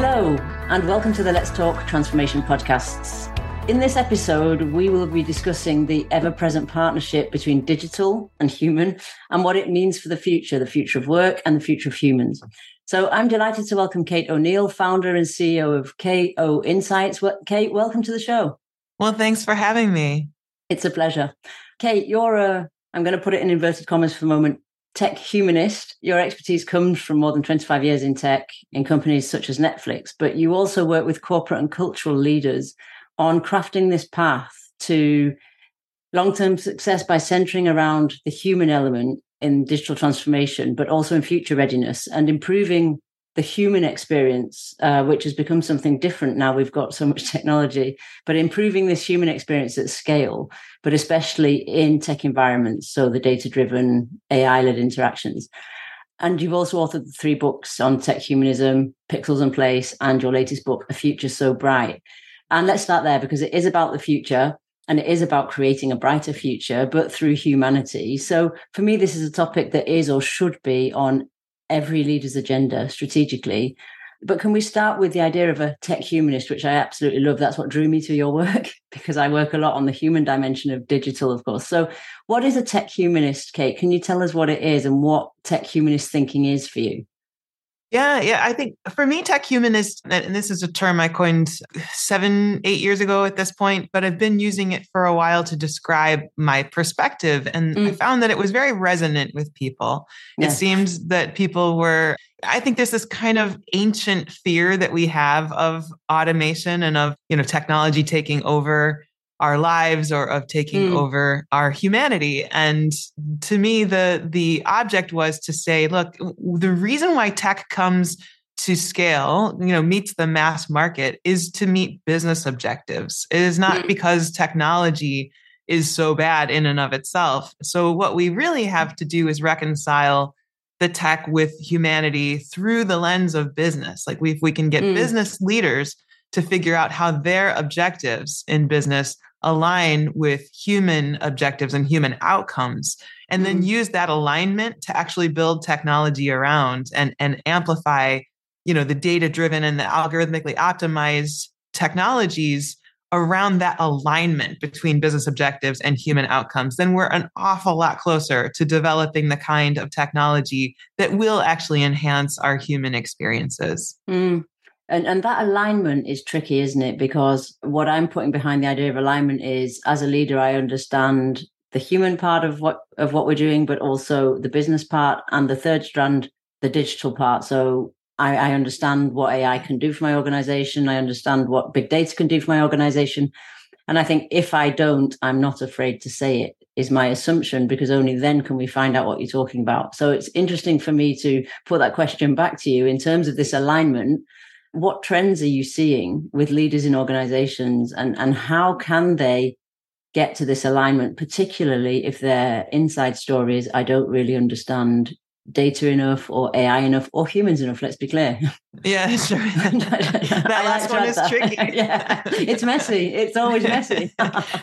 Hello, and welcome to the Let's Talk Transformation podcasts. In this episode, we will be discussing the ever present partnership between digital and human and what it means for the future, the future of work and the future of humans. So I'm delighted to welcome Kate O'Neill, founder and CEO of KO Insights. Kate, welcome to the show. Well, thanks for having me. It's a pleasure. Kate, you're a, I'm going to put it in inverted commas for a moment, tech humanist. Your expertise comes from more than 25 years in tech in companies such as Netflix, but you also work with corporate and cultural leaders on crafting this path to long term success by centering around the human element in digital transformation, but also in future readiness and improving the human experience, uh, which has become something different now we've got so much technology, but improving this human experience at scale, but especially in tech environments. So the data driven AI led interactions. And you've also authored three books on tech humanism, Pixels and Place, and your latest book, A Future So Bright. And let's start there because it is about the future and it is about creating a brighter future, but through humanity. So for me, this is a topic that is or should be on every leader's agenda strategically. But can we start with the idea of a tech humanist, which I absolutely love? That's what drew me to your work because I work a lot on the human dimension of digital, of course. So, what is a tech humanist, Kate? Can you tell us what it is and what tech humanist thinking is for you? Yeah, yeah. I think for me, tech humanist, and this is a term I coined seven, eight years ago at this point, but I've been using it for a while to describe my perspective. And mm. I found that it was very resonant with people. It seems that people were, I think there's this kind of ancient fear that we have of automation and of, you know, technology taking over our lives or of taking mm. over our humanity and to me the the object was to say look the reason why tech comes to scale you know meets the mass market is to meet business objectives it is not mm. because technology is so bad in and of itself so what we really have to do is reconcile the tech with humanity through the lens of business like we, if we can get mm. business leaders to figure out how their objectives in business align with human objectives and human outcomes and then mm-hmm. use that alignment to actually build technology around and and amplify you know the data driven and the algorithmically optimized technologies around that alignment between business objectives and human outcomes then we're an awful lot closer to developing the kind of technology that will actually enhance our human experiences mm. And and that alignment is tricky, isn't it? Because what I'm putting behind the idea of alignment is as a leader, I understand the human part of what of what we're doing, but also the business part and the third strand, the digital part. So I, I understand what AI can do for my organization. I understand what big data can do for my organization. And I think if I don't, I'm not afraid to say it, is my assumption, because only then can we find out what you're talking about. So it's interesting for me to put that question back to you in terms of this alignment what trends are you seeing with leaders in organizations and, and how can they get to this alignment, particularly if their inside stories I don't really understand data enough or AI enough or humans enough, let's be clear. Yeah, sure. that last one is that. tricky. yeah, it's messy. It's always messy.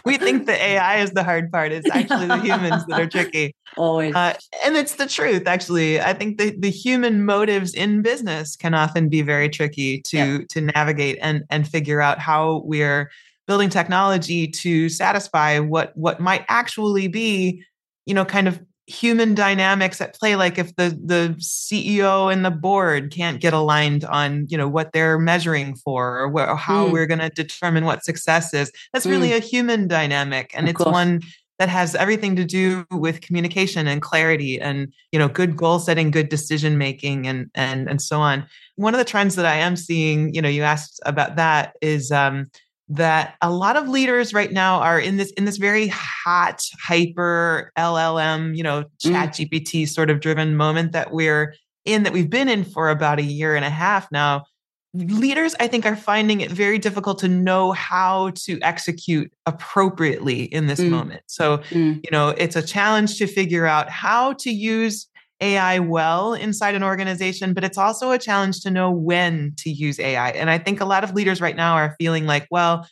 we think the AI is the hard part. It's actually the humans that are tricky. Always. Uh, and it's the truth, actually. I think the, the human motives in business can often be very tricky to yeah. to navigate and and figure out how we're building technology to satisfy what what might actually be you know kind of human dynamics at play like if the the ceo and the board can't get aligned on you know what they're measuring for or, or how mm. we're going to determine what success is that's mm. really a human dynamic and of it's course. one that has everything to do with communication and clarity and you know good goal setting good decision making and and and so on one of the trends that i am seeing you know you asked about that is um that a lot of leaders right now are in this in this very hot hyper llm you know chat mm. gpt sort of driven moment that we're in that we've been in for about a year and a half now leaders i think are finding it very difficult to know how to execute appropriately in this mm. moment so mm. you know it's a challenge to figure out how to use AI well inside an organization, but it's also a challenge to know when to use AI. And I think a lot of leaders right now are feeling like, well,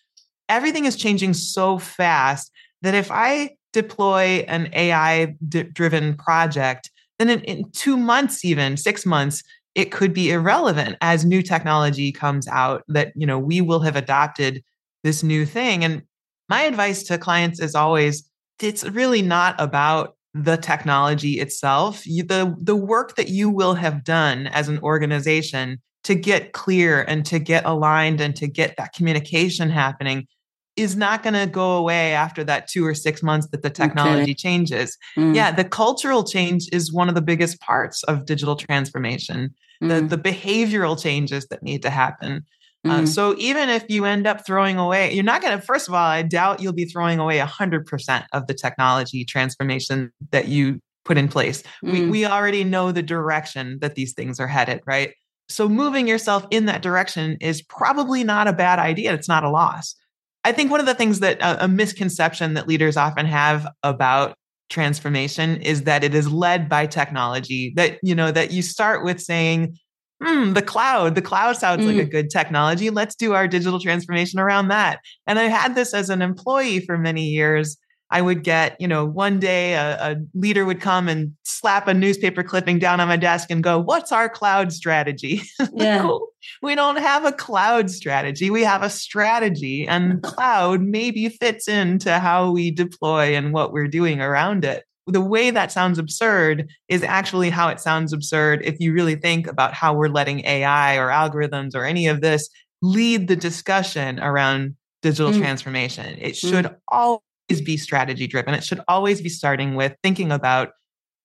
everything is changing so fast that if I deploy an AI driven project, then in, in, two months, even six months, it could be irrelevant as new technology comes out that you know we will have adopted this new thing and my advice to clients is always it's really not about the technology itself you, the the work that you will have done as an organization to get clear and to get aligned and to get that communication happening is not going to go away after that two or six months that the technology okay. changes. Mm. Yeah, the cultural change is one of the biggest parts of digital transformation. Mm. The the behavioral changes that need to happen. Mm. Uh, so even if you end up throwing away, you're not going to. First of all, I doubt you'll be throwing away hundred percent of the technology transformation that you put in place. We mm. we already know the direction that these things are headed, right? So moving yourself in that direction is probably not a bad idea. It's not a loss. I think one of the things that uh, a misconception that leaders often have about transformation is that it is led by technology that you know that you start with saying hmm, the cloud the cloud sounds mm. like a mm. good technology let's do our digital transformation around that and i had this as an employee for many years I would get, you know, one day a, a, leader would come and slap a newspaper clipping down on my desk and go, What's our cloud strategy? Yeah. no, we don't have a cloud strategy. We have a strategy, and cloud maybe fits into how we deploy and what we're doing around it. The way that sounds absurd is actually how it sounds absurd if you really think about how we're letting AI or algorithms or any of this lead the discussion around digital mm. transformation. It should mm. always be strategy driven. It should always be starting with thinking about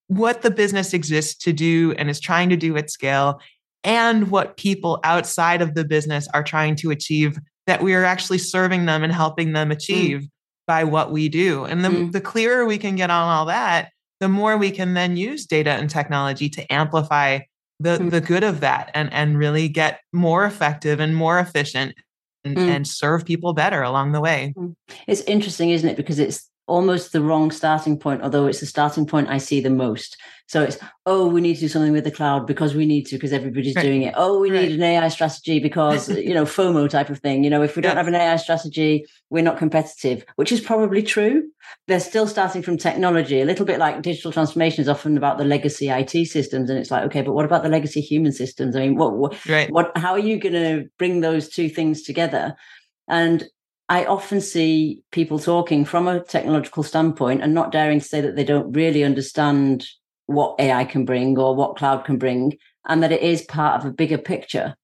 what the business exists to do and is trying to do at scale and what people outside of the business are trying to achieve that we are actually serving them and helping them mm. achieve mm. By what we do. And the, mm. the clearer we can get on all that, the more we can then use data and technology to amplify the, mm. the good of that and, and really get more effective and more efficient and, mm. and serve people better along the way. Mm. It's interesting, isn't it? Because it's almost the wrong starting point, although it's the starting point I see the most. So it's, oh, we need to do something with the cloud because we need to, because everybody's right. doing it. Oh, we right. need an AI strategy because, you know, FOMO type of thing. You know, if we don't yeah. have an AI strategy, we're not competitive, which is probably true. They're still starting from technology, a little bit like digital transformation is often about the legacy IT systems. And it's like, okay, but what about the legacy human systems? I mean, what, what, right. what how are you going to bring those two things together? And I often see people talking from a technological standpoint and not daring to say that they don't really understand what AI can bring or what cloud can bring, and that it is part of a bigger picture.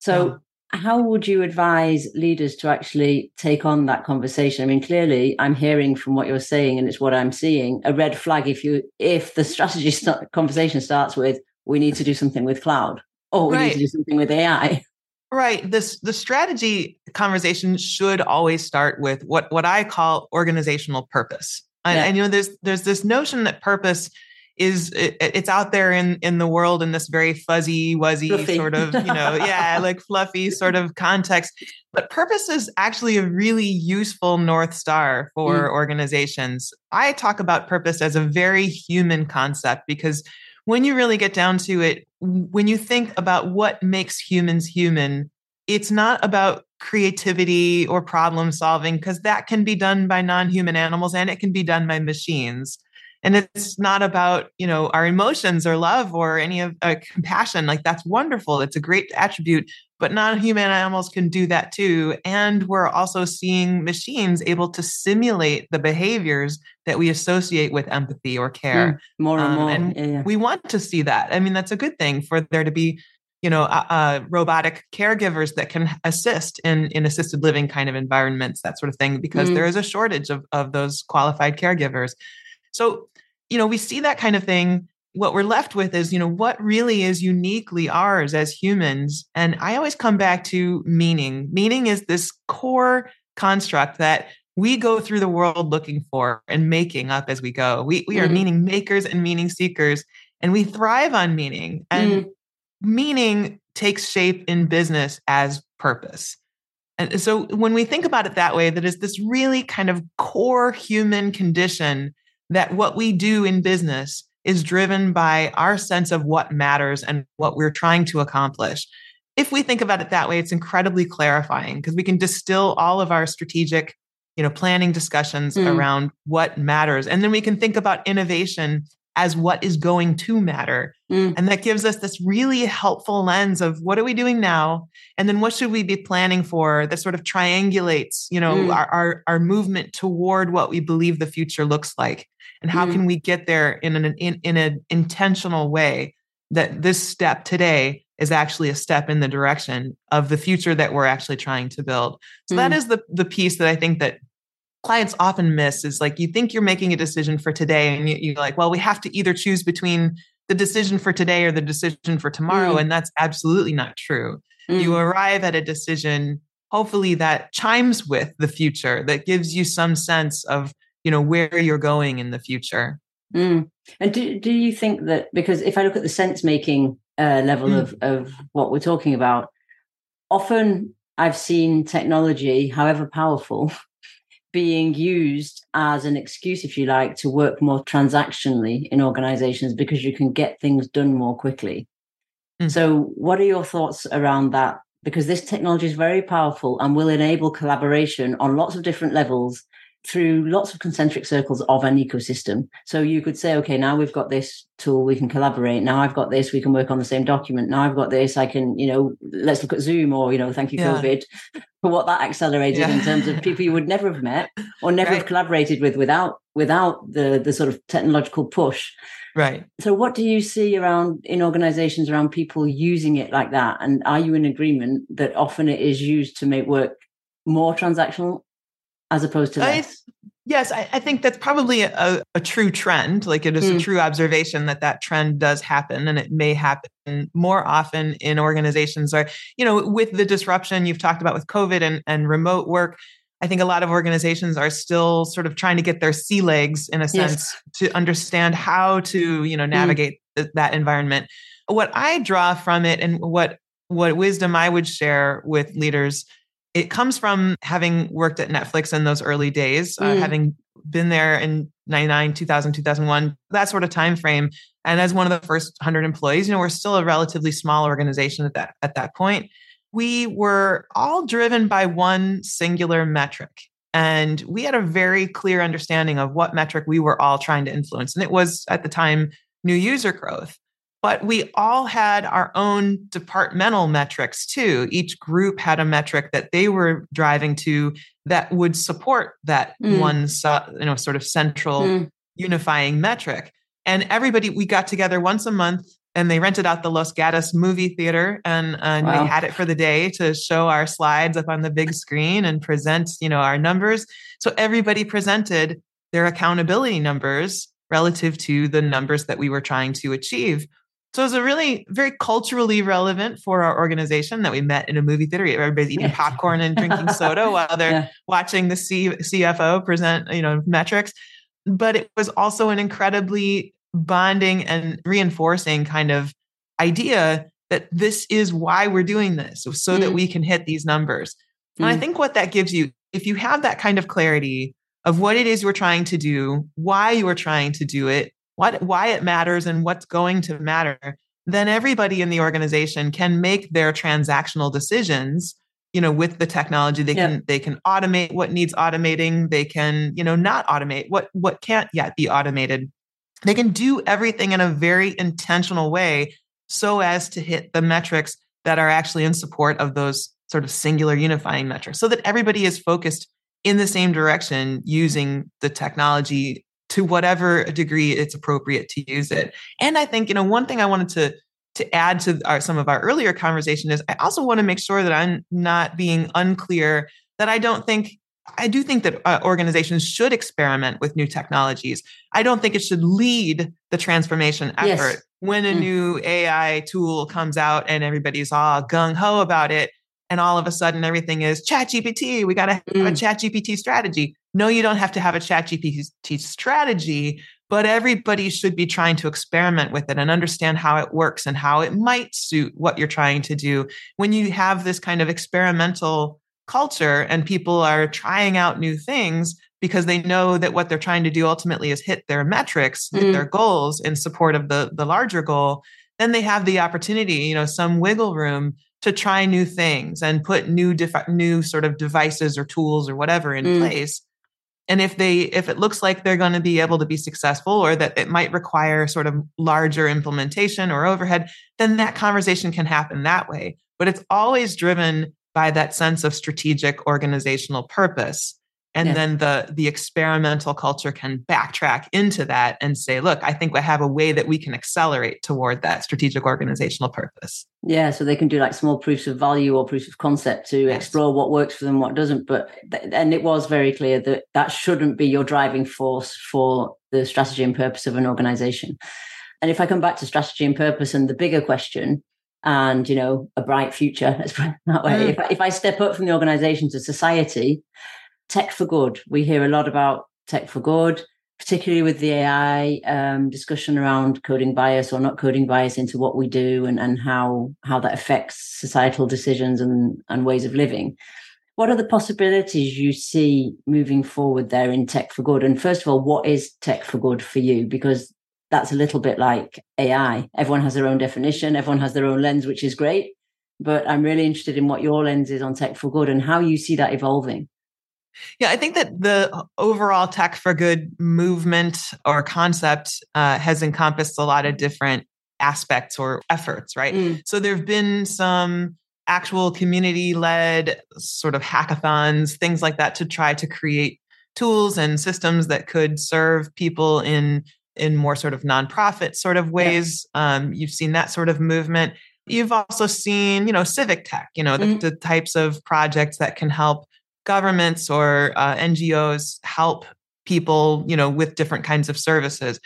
So, yeah. how would you advise leaders to actually take on that conversation? I mean, clearly, I'm hearing from what you're saying, and it's what I'm seeing a red flag if you if the strategy start, conversation starts with we need to do something with cloud or we right. need to do something with AI. Right. This the strategy conversation should always start with what what I call organizational purpose. And, yeah. and you know, there's there's this notion that purpose is it, it's out there in in the world in this very fuzzy wuzzy fluffy. sort of you know yeah like fluffy sort of context but purpose is actually a really useful north star for mm. organizations i talk about purpose as a very human concept because when you really get down to it, when you think about what makes humans human, it's not about creativity or problem solving because that can be done by non-human animals and it can be done by machines and it's not about you know our emotions or love or any of uh, compassion like that's wonderful it's a great attribute but non-human animals can do that too. And we're also seeing machines able to simulate the behaviors that we associate with empathy or care. Mm, more and um, more. and yeah, yeah. we want to see that. I mean that's a good thing for there to be you know uh, uh, robotic caregivers that can assist in in assisted living kind of environments that sort of thing because mm. there is a shortage of of those qualified caregivers. So you know we see that kind of thing what we're left with is, you know, what really is uniquely ours as humans. And I always come back to meaning. Meaning is this core construct that we go through the world looking for and making up as we go. We, we are mm-hmm. meaning makers and meaning seekers, and we thrive on meaning. And mm. meaning takes shape in business as purpose. And so when we think about it that way, that is this really kind of core human condition that what we do in business is driven by our sense of what matters and what we're trying to accomplish. If we think about it that way, it's incredibly clarifying because we can distill all of our strategic, you know, planning discussions mm. around what matters. And then we can think about innovation as what is going to matter. Mm. And that gives us this really helpful lens of what are we doing now? And then what should we be planning for that sort of triangulates, you know, mm. our, our, our, movement toward what we believe the future looks like. And how mm. can we get there in an in, in an intentional way that this step today is actually a step in the direction of the future that we're actually trying to build. So that mm. is the the piece that I think that clients often miss is like you think you're making a decision for today and you, are like well we have to either choose between the decision for today or the decision for tomorrow mm. and that's absolutely not true mm. you arrive at a decision hopefully that chimes with the future that gives you some sense of you know where you're going in the future mm. and do, do you think that because if i look at the sense making uh, level mm. of, of what we're talking about often i've seen technology however powerful being used as an excuse, if you like, to work more transactionally in organizations because you can get things done more quickly. Mm. So, what are your thoughts around that? Because this technology is very powerful and will enable collaboration on lots of different levels through lots of concentric circles of an ecosystem. So you could say, okay, now we've got this tool, we can collaborate. Now I've got this, we can work on the same document. Now I've got this, I can, you know, let's look at Zoom or, you know, thank you, yeah. COVID, for what that accelerated yeah. in terms of people you would never have met or never right. have collaborated with without without the the sort of technological push. Right. So what do you see around in organizations around people using it like that? And are you in agreement that often it is used to make work more transactional as opposed to less? I, yes, I, I, think that's probably a, a, true trend. Like it is mm. a true observation that that trend does happen, and it may happen more often in organizations. Or you know, with the disruption you've talked about with COVID and, and remote work. I think a lot of organizations are still sort of trying to get their sea legs in a sense yes. to understand how to, you know, mm. navigate mm. th- that environment. What I draw from it and what what wisdom I would share with leaders it comes from having worked at Netflix in those early days, uh, mm. uh, having been there in 99, 2000, 2001, that sort of time frame. And as one of the first 100 employees, you know, we're still a relatively small organization at that at that point. We were all driven by one singular metric. And we had a very clear understanding of what metric we were all trying to influence. And it was at the time new user growth but we all had our own departmental metrics too. Each group had a metric that they were driving to that would support that mm. one, you know, sort of central mm. unifying metric. And everybody, we got together once a month and they rented out the Los Gatos movie theater and, and wow. we had it for the day to show our slides up on the big screen and present, you know, our numbers. So everybody presented their accountability numbers relative to the numbers that we were trying to achieve. So it was a really very culturally relevant for our organization that we met in a movie theater. Everybody's eating popcorn and drinking soda while they're yeah. watching the C- CFO present, you know, metrics. But it was also an incredibly bonding and reinforcing kind of idea that this is why we're doing this, so mm. that we can hit these numbers. Mm. And I mm. think what that gives you, if you have that kind of clarity of what it is you're trying to do, why you are trying to do it, what why it matters and what's going to matter then everybody in the organization can make their transactional decisions you know with the technology. They yeah. can they can automate what needs automating. They can you know not automate. What what can't yet be automated. They can do everything in a very intentional way so as to hit the metrics that are actually in support of those sort of singular unifying metrics so that everybody is focused in the same direction using the technology to whatever degree it's appropriate to use it. And I think, you know, one thing I wanted to to add to our, some of our earlier conversation is I also want to make sure that I'm not being unclear that I don't think I do think that uh, organizations should experiment with new technologies. I don't think it should lead the transformation effort. Yes. When a mm. new AI tool comes out and everybody's all gung ho about it, and all of a sudden everything is chat gpt we got to have mm. a chat gpt strategy no you don't have to have a chat gpt strategy but everybody should be trying to experiment with it and understand how it works and how it might suit what you're trying to do when you have this kind of experimental culture and people are trying out new things because they know that what they're trying to do ultimately is hit their metrics hit mm. their goals in support of the the larger goal then they have the opportunity you know some wiggle room to try new things and put new defi- new sort of devices or tools or whatever in mm. place and if they if it looks like they're going to be able to be successful or that it might require sort of larger implementation or overhead then that conversation can happen that way. But it's always driven by that sense of strategic organizational purpose and yeah. then the the experimental culture can backtrack into that and say look i think we have a way that we can accelerate toward that strategic organizational purpose yeah so they can do like small proofs of value or proofs of concept to yes. explore what works for them what doesn't but and it was very clear that that shouldn't be your driving force for the strategy and purpose of an organization and if i come back to strategy and purpose and the bigger question and you know a bright future let's put it that way mm. if, if i step up from the organization to society tech for good. We hear a lot about tech for good, particularly with the AI um, discussion around coding bias or not coding bias into what we do and, and how how that affects societal decisions and, and ways of living. What are the possibilities you see moving forward there in tech for good? And first of all, what is tech for good for you? Because that's a little bit like AI. Everyone has their own definition, everyone has their own lens, which is great. But I'm really interested in what your lens is on tech for good and how you see that evolving. Yeah, I think that the overall tech for good movement or concept uh, has encompassed a lot of different aspects or efforts, right? Mm. So there have been some actual community led sort of hackathons, things like that to try to create tools and systems that could serve people in in more sort of nonprofit sort of ways. Yeah. Um, you've seen that sort of movement. You've also seen, you know, civic tech, you know, the, mm. the types of projects that can help governments or uh, NGOs help people, you know, with different kinds of services.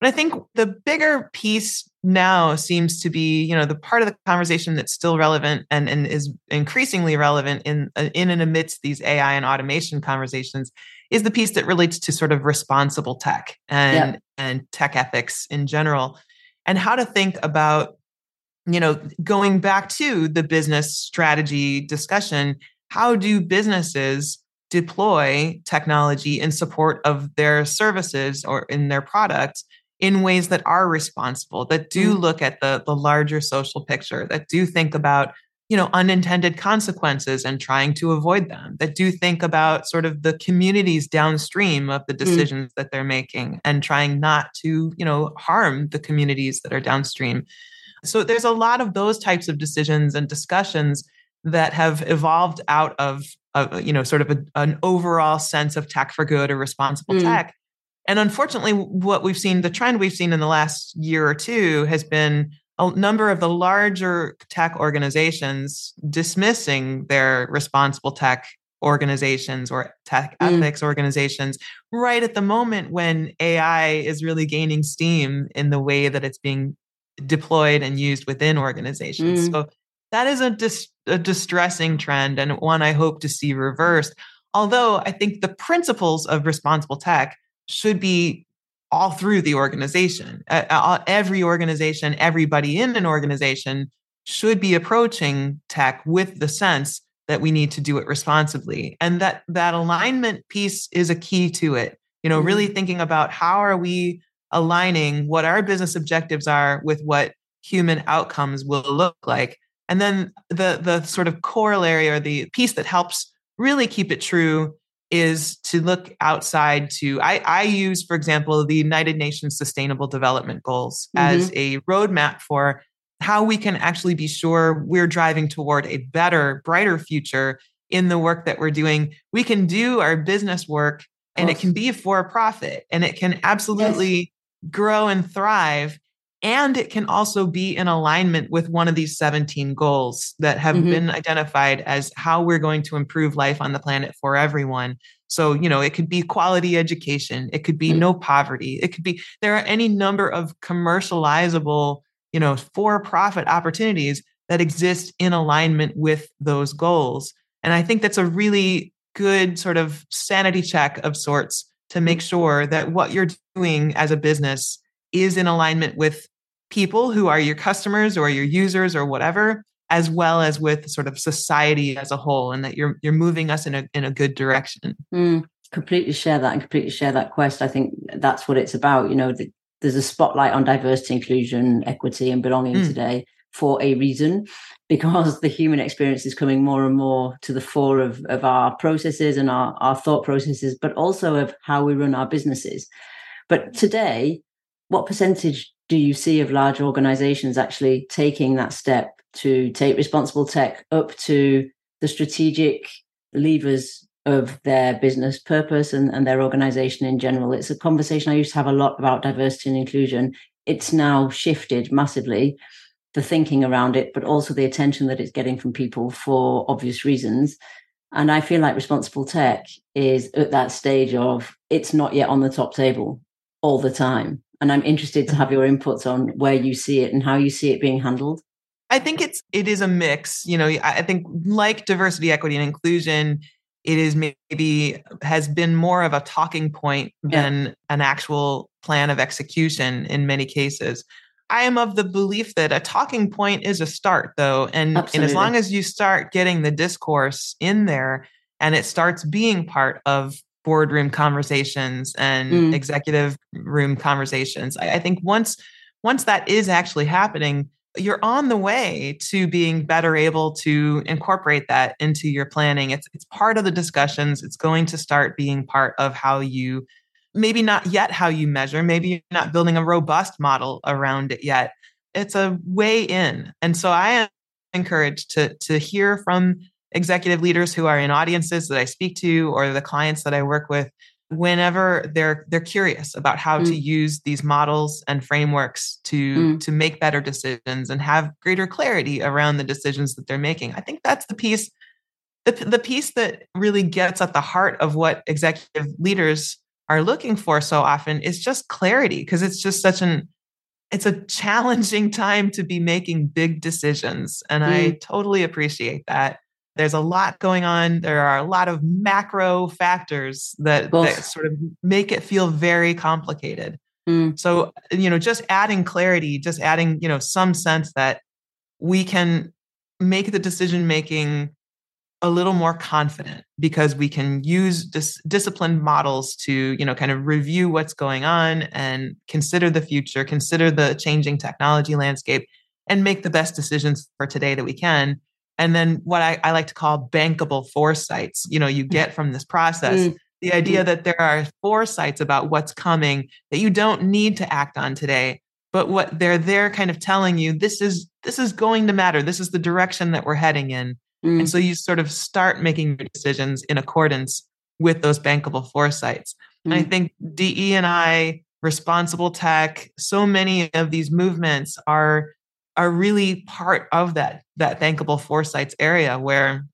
But I think the bigger piece now seems to be, you know, the part of the conversation that's still relevant and, and is increasingly relevant in uh, in and amidst these AI and automation conversations is the piece that relates to sort of responsible tech and and tech ethics in general, and how to think about, you know, going back to the business strategy discussion how do businesses deploy technology in support of their services or in their products in ways that are responsible that do mm. look at the the larger social picture that do think about you know unintended consequences and trying to avoid them that do think about sort of the communities downstream of the mm. decisions mm. that they're making and trying not to you know harm the communities that are downstream so there's a lot of those types of decisions and discussions that have evolved out of, you know sort of a, an overall sense of tech for good or responsible mm. tech and unfortunately what we've seen the trend we've seen in the last year or two has been a number of the larger tech organizations dismissing their responsible tech organizations or tech mm. ethics organizations right at the moment when AI is really gaining steam in the way that it's being deployed and used within organizations. Mm. So that is a, dis- a distressing trend and one I hope to see reversed. Although I think the principles of responsible tech should be all through the organization. Uh, every organization, everybody in an organization should be approaching tech with the sense that we need to do it responsibly and that that alignment piece is a key to it you know really mm-hmm. thinking about how are we aligning what our business objectives are with what human outcomes will look like and then the the sort of corollary or the piece that helps really keep it true is to look outside to I, I use, for example, the United Nations Sustainable Development Goals mm-hmm. as a roadmap for how we can actually be sure we're driving toward a better, brighter future in the work that we're doing. We can do our business work and it can be for profit and it can absolutely yes. grow and thrive and it can also be in alignment with one of these 17 goals that have mm-hmm. been identified as how we're going to improve life on the planet for everyone. So, you know, it could be quality education, it could be mm-hmm. no poverty, it could be there are any number of commercializable, you know, for profit opportunities that exist in alignment with those goals. And I think that's a really good sort of sanity check of sorts to make mm. sure that what you're doing as a business is in alignment with people who are your customers or your users or whatever as well as with sort of society as a whole and that you're you're moving us in a in a good direction mm, completely share that and completely share that quest i think that's what it's about you know the, there's a spotlight on diversity inclusion equity and belonging mm. today for a reason because the human experience is coming more and more to the fore of, of our processes and our, our thought processes, but also of how we run our businesses. But today, what percentage do you see of large organizations actually taking that step to take responsible tech up to the strategic levers of their business purpose and, and their organization in general? It's a conversation I used to have a lot about diversity and inclusion. It's now shifted massively the thinking around it, but also the attention that it's getting from people for obvious reasons. And I feel like responsible tech is at that stage of it's not yet on the top table all the time. And I'm interested to have your inputs on where you see it and how you see it being handled. I think it's it is a mix. You know, I think like diversity, equity, and inclusion, it is maybe has been more of a talking point than yeah. an actual plan of execution in many cases. I am of the belief that a talking point is a start, though. And, and as long as you start getting the discourse in there and it starts being part of boardroom conversations and mm. executive room conversations, I, I think once once that is actually happening, you're on the way to being better able to incorporate that into your planning. It's it's part of the discussions. It's going to start being part of how you maybe not yet how you measure, maybe you're not building a robust model around it yet. It's a way in. And so I am encouraged to, to hear from executive leaders who are in audiences that I speak to or the clients that I work with whenever they're they're curious about how mm. to use these models and frameworks to mm. to make better decisions and have greater clarity around the decisions that they're making. I think that's the piece the, the piece that really gets at the heart of what executive leaders are looking for so often is just clarity because it's just such an it's a challenging time to be making big decisions and mm. i totally appreciate that there's a lot going on. There are a lot of macro factors that, that sort of make it feel very complicated. Mm. so you know just adding clarity just adding you know some sense that we can make the decision making a little more confident because we can use dis- disciplined models to you know kind of review what's going on and consider the future consider the changing technology landscape and make the best decisions for today that we can and then what I, I like to call bankable foresights you know you get from this process mm. the idea mm. that there are foresights about what's coming that you don't need to act on today but what they're there kind of telling you this is this is going to matter this is the direction that we're heading in Mm. And so you sort of start making your decisions in accordance with those bankable foresights. Mm. And I mm. think DE and I, responsible tech, so many of these movements are are really part of that that bankable foresights area where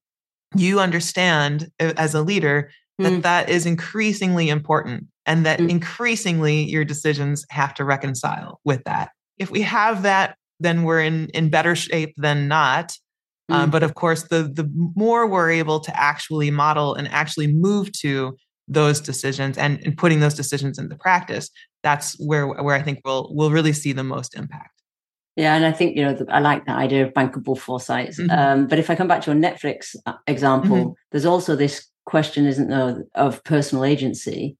you understand as a leader that mm. that is increasingly important and that mm. increasingly your decisions have to reconcile with that. If we have that, then we're in in better shape than not. Um, mm. but of course, the the more we're able to actually model and actually move to those decisions and, and putting those decisions into practice, that's where where I think we'll we'll really see the most impact. Yeah, and I think you know the, I like that idea of bankable foresights. Mm-hmm. Um, but if I come back to your Netflix uh, example, mm-hmm. there's also this question, isn't there, of personal agency.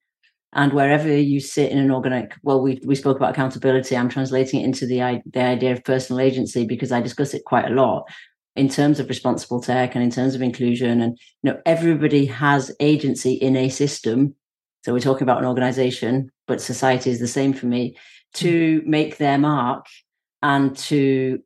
And wherever you sit in an organic, well, we we spoke about accountability. I'm translating it into the the idea of personal agency because I discuss it quite a lot in terms of responsible tech and in terms of inclusion and you know everybody has agency in a system so we're talking about an organization but society is the same for me to make their mark and to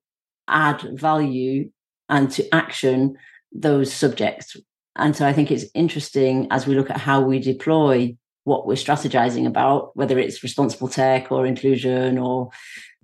add value and to action those subjects and so i think it's interesting as we look at how we deploy what we're strategizing about whether it's responsible tech or inclusion or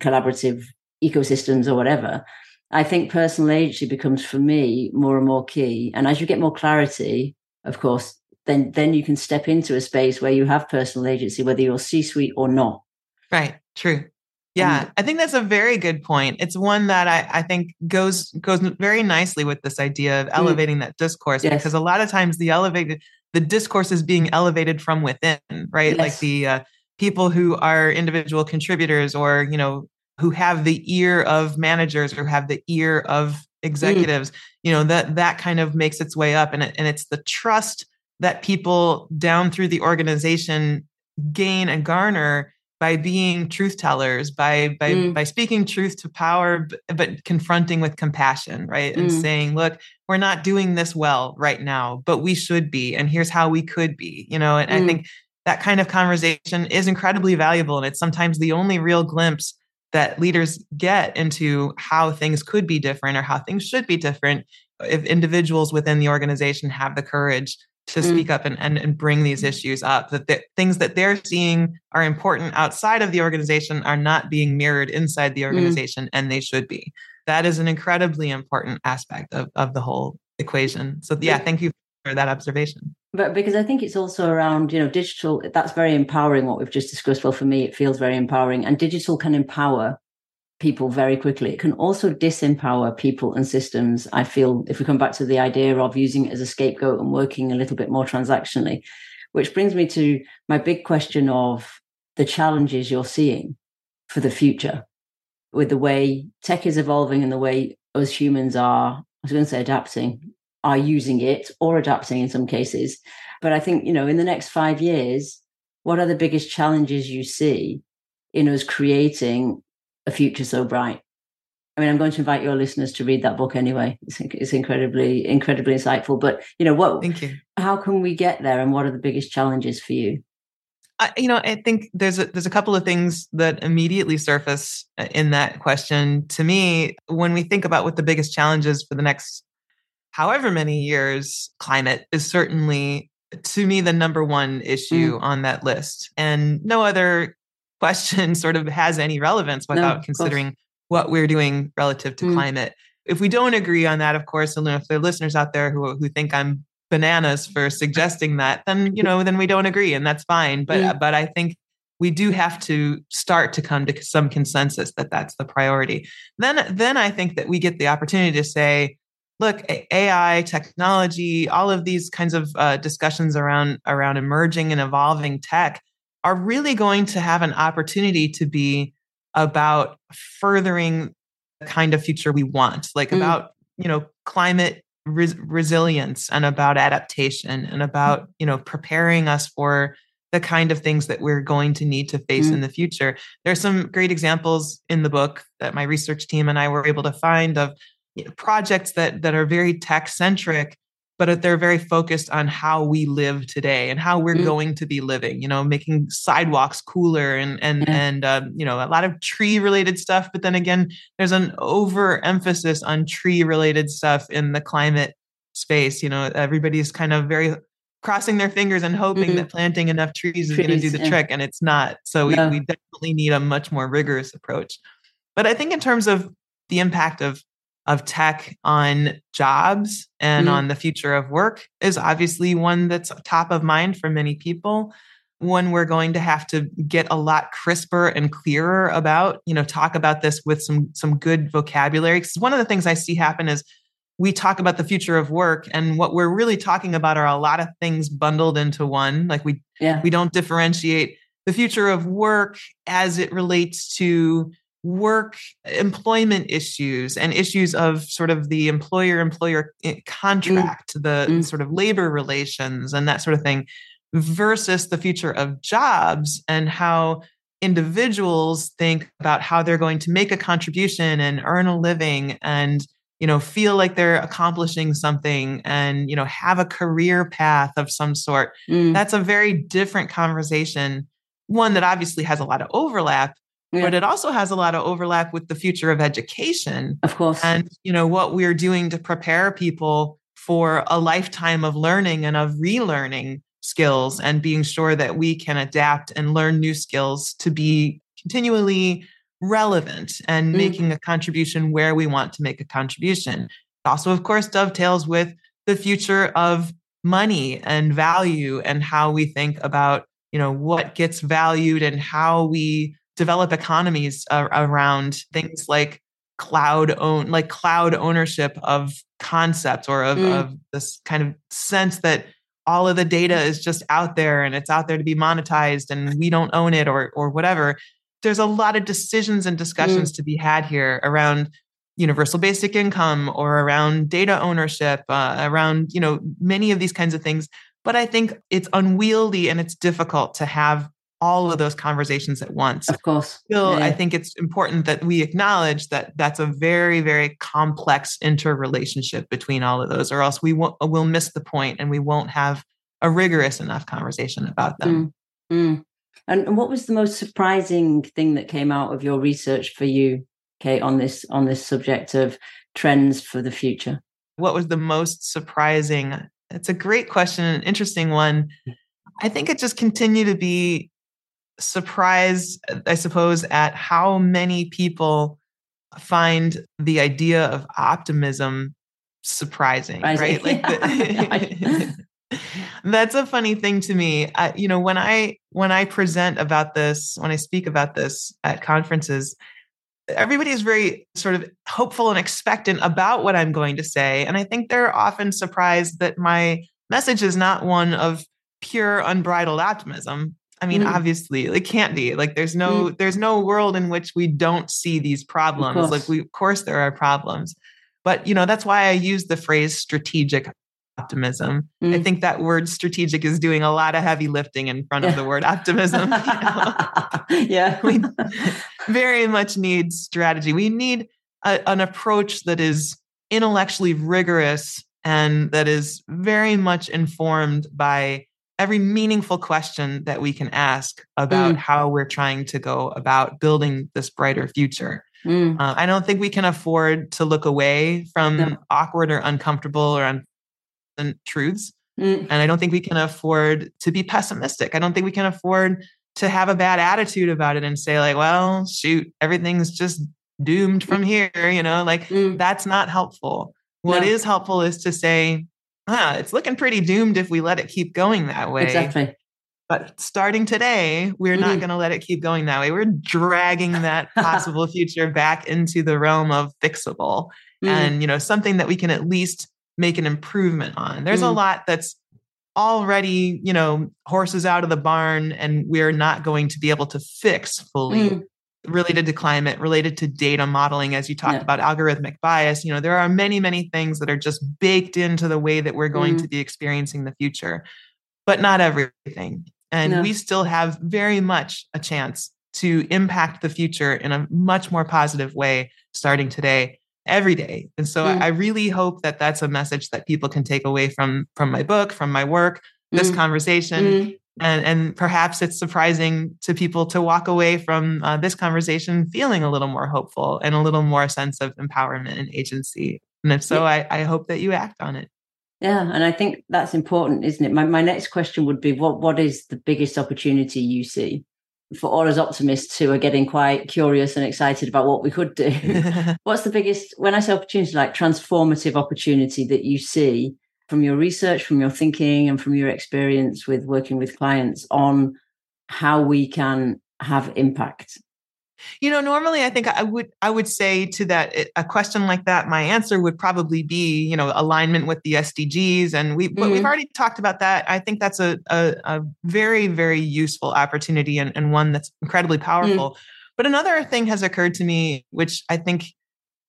collaborative ecosystems or whatever I think personal agency becomes for me more and more key. And as you get more clarity, of course, then then you can step into a space where you have personal agency, whether you're C-suite or not. Right. True. Yeah, and, I think that's a very good point. It's one that I, I think goes goes very nicely with this idea of mm. elevating mm, that discourse yes. because a lot of times the elevated the discourse is being elevated from within, right? Yes. Like the uh, people who are individual contributors or you know who have the ear of managers or have the ear of mm. executives mm. you know that that kind of makes its way up and, it, and it's the trust that people down through the organization gain and garner by being truth tellers, by by mm. by speaking truth to power, but, confronting with compassion, right? And mm. saying, look, we're not doing this well right now, but we should be, and here's how we could be, you know. And mm. I think that kind of conversation is incredibly valuable, and it's sometimes the only real glimpse that leaders get into how things could be different or how things should be different if individuals within the organization have the courage to mm. speak up and, and, and bring these issues up that the things that they're seeing are important outside of the organization are not being mirrored inside the mm. organization mm. and they should be that is an incredibly important aspect of, of the whole equation so yeah thank you for that observation but because i think it's also around you know digital that's very empowering what we've just discussed well for me it feels very empowering and digital can empower people very quickly. It can also disempower people and systems. I feel if we come back to the idea of using it as a scapegoat and working a little bit more transactionally, which brings me to my big question of the challenges you're seeing for the future with the way tech is evolving and the way us humans are, I was going to say adapting, are using it or adapting in some cases. But I think, you know, in the next five years, what are the biggest challenges you see in us creating a future so bright. I mean, I'm going to invite your listeners to read that book anyway. It's, it's incredibly, incredibly insightful. But you know what? Thank you. How can we get there, and what are the biggest challenges for you? I, you know, I think there's a, there's a couple of things that immediately surface uh, in that question to me when we think about what the biggest challenges for the next however many years. Climate is certainly to me the number one issue mm. on that list, and no other question sort of has any relevance without no, considering what we're doing relative to mm. climate. If we don't agree on that, of course, and if there are listeners out there who who think I'm bananas for suggesting that, then you know, then we don't agree, and that's fine. But mm. but I think we do have to start to come to some consensus that that's the priority. Then then I think that we get the opportunity to say, look, AI, technology, all of these kinds of uh, discussions around around emerging and evolving tech are really going to have an opportunity to be about furthering the kind of future we want, like mm. about, you know, climate res- resilience and about adaptation and mm. about, you know, preparing us for the kind of things that we're going to need to face mm. in the future. There's some great examples in the book that my research team and I were able to find of you know, projects that that are very tech centric but they're very focused on how we live today and how we're mm. going to be living you know making sidewalks cooler and and yeah. and um, you know a lot of tree related stuff but then again there's an overemphasis on tree related stuff in the climate space you know everybody's kind of very crossing their fingers and hoping mm-hmm. that planting enough trees is going to do the yeah. trick and it's not so no. we, we definitely need a much more rigorous approach but i think in terms of the impact of of tech on jobs and mm-hmm. on the future of work is obviously one that's top of mind for many people one we're going to have to get a lot crisper and clearer about you know talk about this with some some good vocabulary because one of the things i see happen is we talk about the future of work and what we're really talking about are a lot of things bundled into one like we yeah. we don't differentiate the future of work as it relates to work employment issues and issues of sort of the employer employer eh, mm. contract mm. the mm. sort of labor relations and that sort of thing versus the future of jobs and how individuals think about how they're going to make a contribution and earn a living and you know feel like they're accomplishing something and you know have a career path of some sort mm. that's a very different conversation one that obviously has a lot of overlap yeah. but it also has a lot of overlap with the future of education. Of course. And you know what we're doing to prepare people for a lifetime of learning and of relearning skills and being sure that we can adapt and learn new skills to be continually relevant and mm. making a contribution where we want to make a contribution. It also, of course, dovetails with the future of money and value and how we think about you know what gets valued and how we develop economies uh, around things like cloud own like cloud ownership of concepts or of, mm. of this kind of sense that all of the data is just out there and it's out there to be monetized and we don't own it or or whatever there's a lot of decisions and discussions mm. to be had here around universal basic income or around data ownership uh, around you know many of these kinds of things but i think it's unwieldy and it's difficult to have all of those conversations at once. Of course. Still, yeah. I think it's important that we acknowledge that that's a very, very complex interrelationship between all of those, or else we won't, we'll miss the point and we won't have a rigorous enough conversation about them. Mm. Mm. And what was the most surprising thing that came out of your research for you, Kate, on this on this subject of trends for the future? What was the most surprising? It's a great question, an interesting one. I think it just continued to be surprised, I suppose, at how many people find the idea of optimism surprising, right? Like the, that's a funny thing to me. I, you know, when I when I present about this, when I speak about this at conferences, everybody is very sort of hopeful and expectant about what I'm going to say, and I think they're often surprised that my message is not one of pure unbridled optimism. I mean, mm. obviously, it can't be. Like there's no mm. there's no world in which we don't see these problems. Like we of course there are problems. But you know, that's why I use the phrase strategic optimism. Mm. I think that word strategic is doing a lot of heavy lifting in front yeah. of the word optimism. yeah. we very much need strategy. We need a, an approach that is intellectually rigorous and that is very much informed by every meaningful question that we can ask about mm. how we're trying to go about building this brighter future. Mm. Uh, I don't think we can afford to look away from no. awkward or uncomfortable or unpleasant truths. Mm. And I don't think we can afford to be pessimistic. I don't think we can afford to have a bad attitude about it and say, like, well, shoot, everything's just doomed from here. You know, like mm. that's not helpful. What no. is helpful is to say, huh, it's looking pretty doomed if we let it keep going that way. Exactly. But starting today, we're mm-hmm. not going to let it keep going that way. We're dragging that possible future back into the realm of fixable mm. and, you know, something that we can at least make an improvement on. There's mm. a lot that's already, you know, horses out of the barn and we're not going to be able to fix fully. Related to climate, related to data modeling, as you talked yeah. about algorithmic bias. You know, there are many, many things that are just baked into the way that we're going mm. to be experiencing the future, but not everything. And no. we still have very much a chance to impact the future in a much more positive way starting today every day and so mm. I, I really hope that that's a message that people can take away from from my book from my work this mm. conversation mm and, and perhaps it's surprising to people to walk away from uh, this conversation feeling a little more hopeful and a little more sense of empowerment and agency. And if so. I, I hope that you act on it. Yeah, and I think that's important, isn't it? My my next question would be what what is the biggest opportunity you see for all as optimists who are getting quite curious and excited about what we could do? What's the biggest when I say opportunity like transformative opportunity that you see from your research, from your thinking, and from your experience with working with clients on how we can have impact? You know, normally I think I would I would say to that a question like that, my answer would probably be, you know, alignment with the SDGs, and we mm-hmm. we've already talked about that. I think that's a a, a very very useful opportunity and, and one that's incredibly mm. powerful. Mm-hmm. But another thing has occurred to me, which I think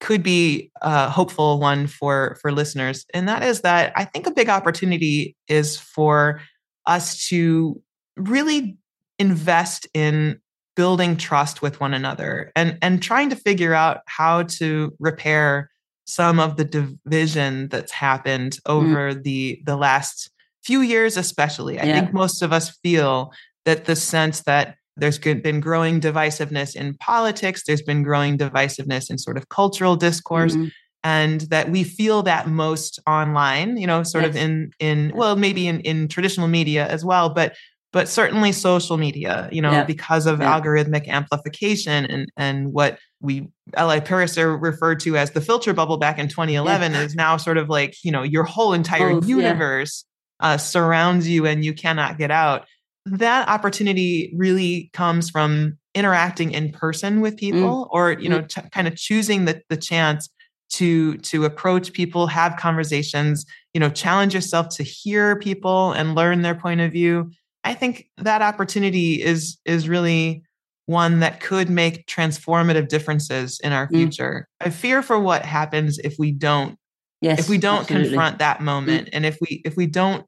could be a hopeful one for for listeners and that is that i think a big opportunity is for us to really invest in building trust with one another and and trying to figure out how to repair some of the division that's happened mm. over mm. the the last few years especially i yeah. think most of us feel that the sense that there's been growing divisiveness in politics. There's been growing divisiveness in sort of cultural discourse. Mm-hmm. And that we feel that most online, you know, sort yes. of in in well, maybe in, in traditional media as well, but but certainly social media, you know, yeah. because of yeah. algorithmic amplification and and what we Eli Pariser referred to as the filter bubble back in 2011 yeah. is now sort of like, you know, your whole entire universe uh, surrounds you and you cannot get out that opportunity really comes from interacting in person with mm. people mm. or you know mm. kind of choosing the, the chance to to approach people have conversations you know challenge yourself to hear people and learn their point of view i think that opportunity is is really one that could make transformative differences in our mm. future mm. i fear for what happens if we don't yes if we don't absolutely. confront that mm. moment and if we if we don't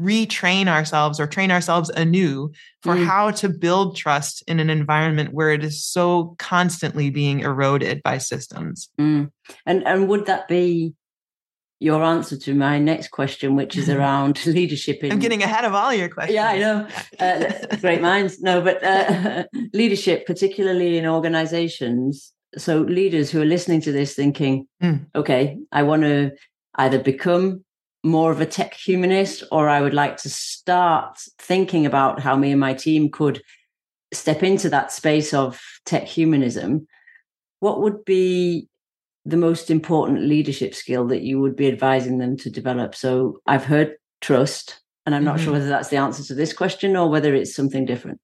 retrain ourselves or train ourselves anew for mm. how to build trust in an environment where it is so constantly being eroded by systems. Mm. And and would that be your answer to my next question, which is around leadership. In, I'm getting ahead of all your questions. Yeah, I know. Uh, great minds. No, but uh, leadership, particularly in organizations. So leaders who are listening to this thinking, mm. okay, I want to either become more of a tech humanist or I would like to start thinking about how me and my team could step into that space of tech humanism. What would be the most important leadership skill that you would be advising them to develop? So I've heard trust, and I'm not mm-hmm. sure whether that's the answer to this question or whether it's something different.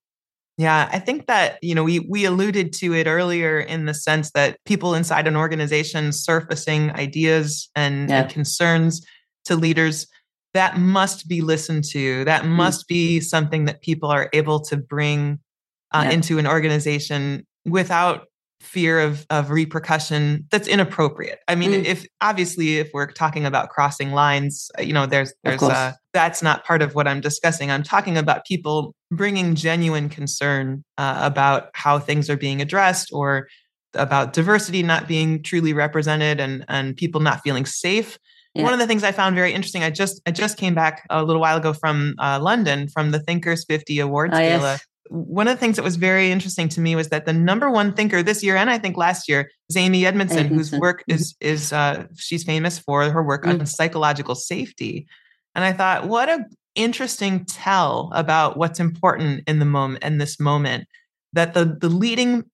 Yeah, I think that, you know, we we alluded to it earlier in the sense that people inside an organization surfacing ideas and, yeah. and concerns to leaders that must be listened to. That must be something that people are able to bring uh, yeah. into an organization without fear of of repercussion that's inappropriate. I mean, mm. if obviously if we're talking about crossing lines, uh, you know, there's there's uh, that's not part of what I'm discussing. I'm talking about people bringing genuine concern uh, about how things are being addressed or about diversity not being truly represented and and people not feeling safe. Yeah. One of the things I found very interesting, I just I just came back a little while ago from uh, London from the Thinkers 50 Awards oh, Gala. Yes one of the things that was very interesting to me was that the number one thinker this year and I think last year is Amy Edmondson, Edmondson. whose work mm-hmm. is is uh, she's famous for her work mm-hmm. on psychological safety. And I thought, what a interesting tell about what's important in the moment in this moment that the the leading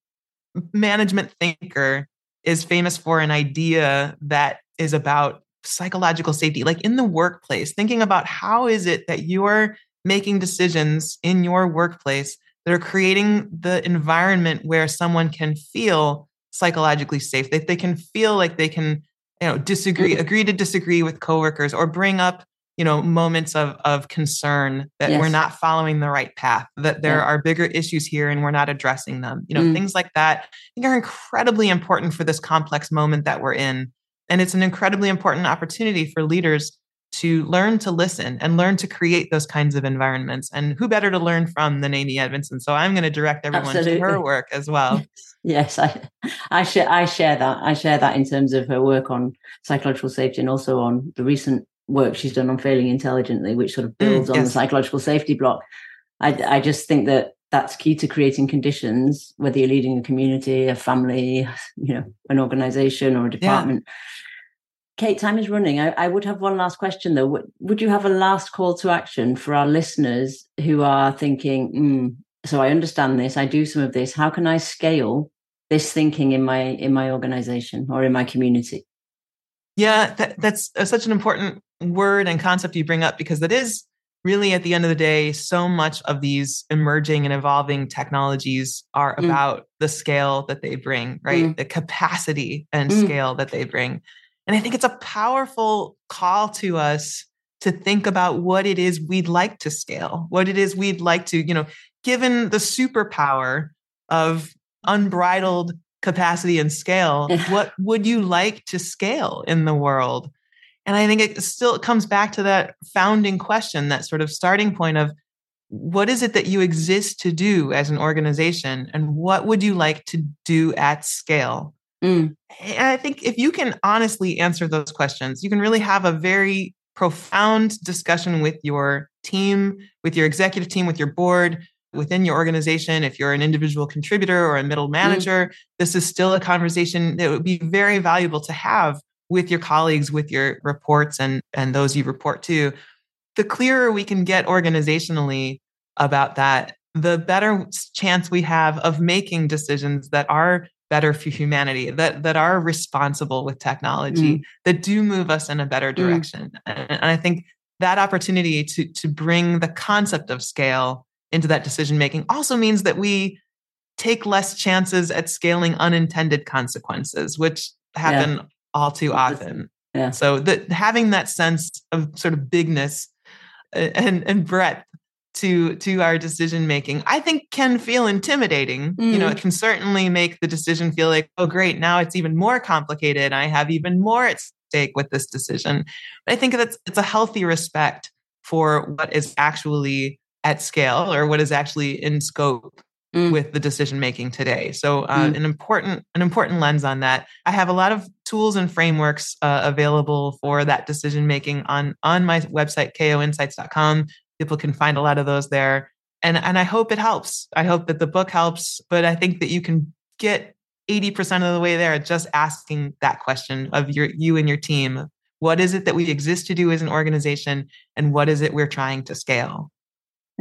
management thinker is famous for an idea that is about psychological safety like in the workplace thinking about how is it that you're making decisions in your workplace that are creating the environment where someone can feel psychologically safe. That they can feel like they can, you know, disagree, mm-hmm. agree to disagree with coworkers or bring up, you know, moments of of concern that yes. we're not following the right path, that there yeah. are bigger issues here and we're not addressing them. You know, mm. things like that I think are incredibly important for this complex moment that we're in. And it's an incredibly important opportunity for leaders to learn to listen and learn to create those kinds of environments. And who better to learn from than Amy Edmondson? So I'm going to direct everyone Absolutely. to her work as well. Yes, I, I share, I share that. I share that in terms of her work on psychological safety and also on the recent work she's done on failing intelligently, which sort of mm, builds mm, yes. on the psychological safety block. I, I just think that that's key to creating conditions, whether you're leading a community, a family, you know, an organization or a department. Yeah Kate, time is running. I, I, would have one last question though. Would, would you have a last call to action for our listeners who are thinking, mm, so I understand this, I do some of this. How can I scale this thinking in my in my organization or in my community? Yeah, that, that's such an important word and concept you bring up because it is really at the end of the day, so much of these emerging and evolving technologies are mm. about the scale that they bring, right? Mm. The capacity and mm. scale that they bring. And I think it's a powerful call to us to think about what it is we'd like to scale, what it is we'd like to, you know, given the superpower of unbridled capacity and scale, what would you like to scale in the world? And I think it still comes back to that founding question, that sort of starting point of what is it that you exist to do as an organization? And what would you like to do at scale? Mm. And I think if you can honestly answer those questions, you can really have a very profound discussion with your team, with your executive team, with your board, within your organization. If you're an individual contributor or a middle mm. manager, mm. this is still a conversation that would be very valuable to have with your colleagues, with your reports and, and those you report to. The clearer we can get organizationally about that, the better chance we have of making decisions that are better for humanity that that are responsible with technology mm. that do move us in a better mm. direction mm. and, i think that opportunity to to bring the concept of scale into that decision making also means that we take less chances at scaling unintended consequences which happen yeah. All too often yeah. so that having that sense of sort of bigness and and breadth to to our decision making i think can feel intimidating mm. you know it mm. can certainly make the decision feel like oh great now it's even more complicated i have even more at stake with this decision but i think that's it's a healthy respect for what is actually at scale or what is actually in scope mm. with the decision making today. So uh, mm. an important an important lens on that. I have a lot of tools and frameworks uh, available for that decision making on on my website koinsights.com. People can find a lot of those there. And and I hope it helps. I hope that the book helps, but I think that you can get 80% of the way there just asking that question of your you and your team. What is it that we exist to do as an organization and what is it we're trying to scale?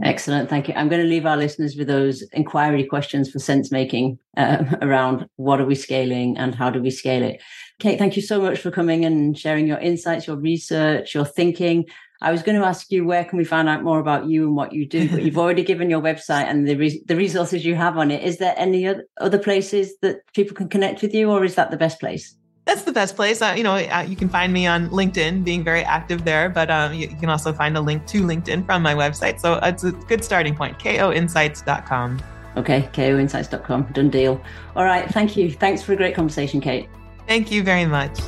Excellent. Thank you. I'm going to leave our listeners with those inquiry questions for sense making um, around what are we scaling and how do we scale it. Kate, thank you so much for coming and sharing your insights, your research, your thinking. I was going to ask you where can we find out more about you and what you do, but you've already given your website and the re- the resources you have on it. Is there any other places that people can connect with you, or is that the best place? That's the best place. Uh, you know, uh, you can find me on LinkedIn, being very active there, but um, you, you, can also find a link to LinkedIn from my website. So it's a good starting point, koinsights.com. Okay, koinsights.com. Done deal. All right. Thank you. Thanks for a great conversation, Kate. Thank you very much.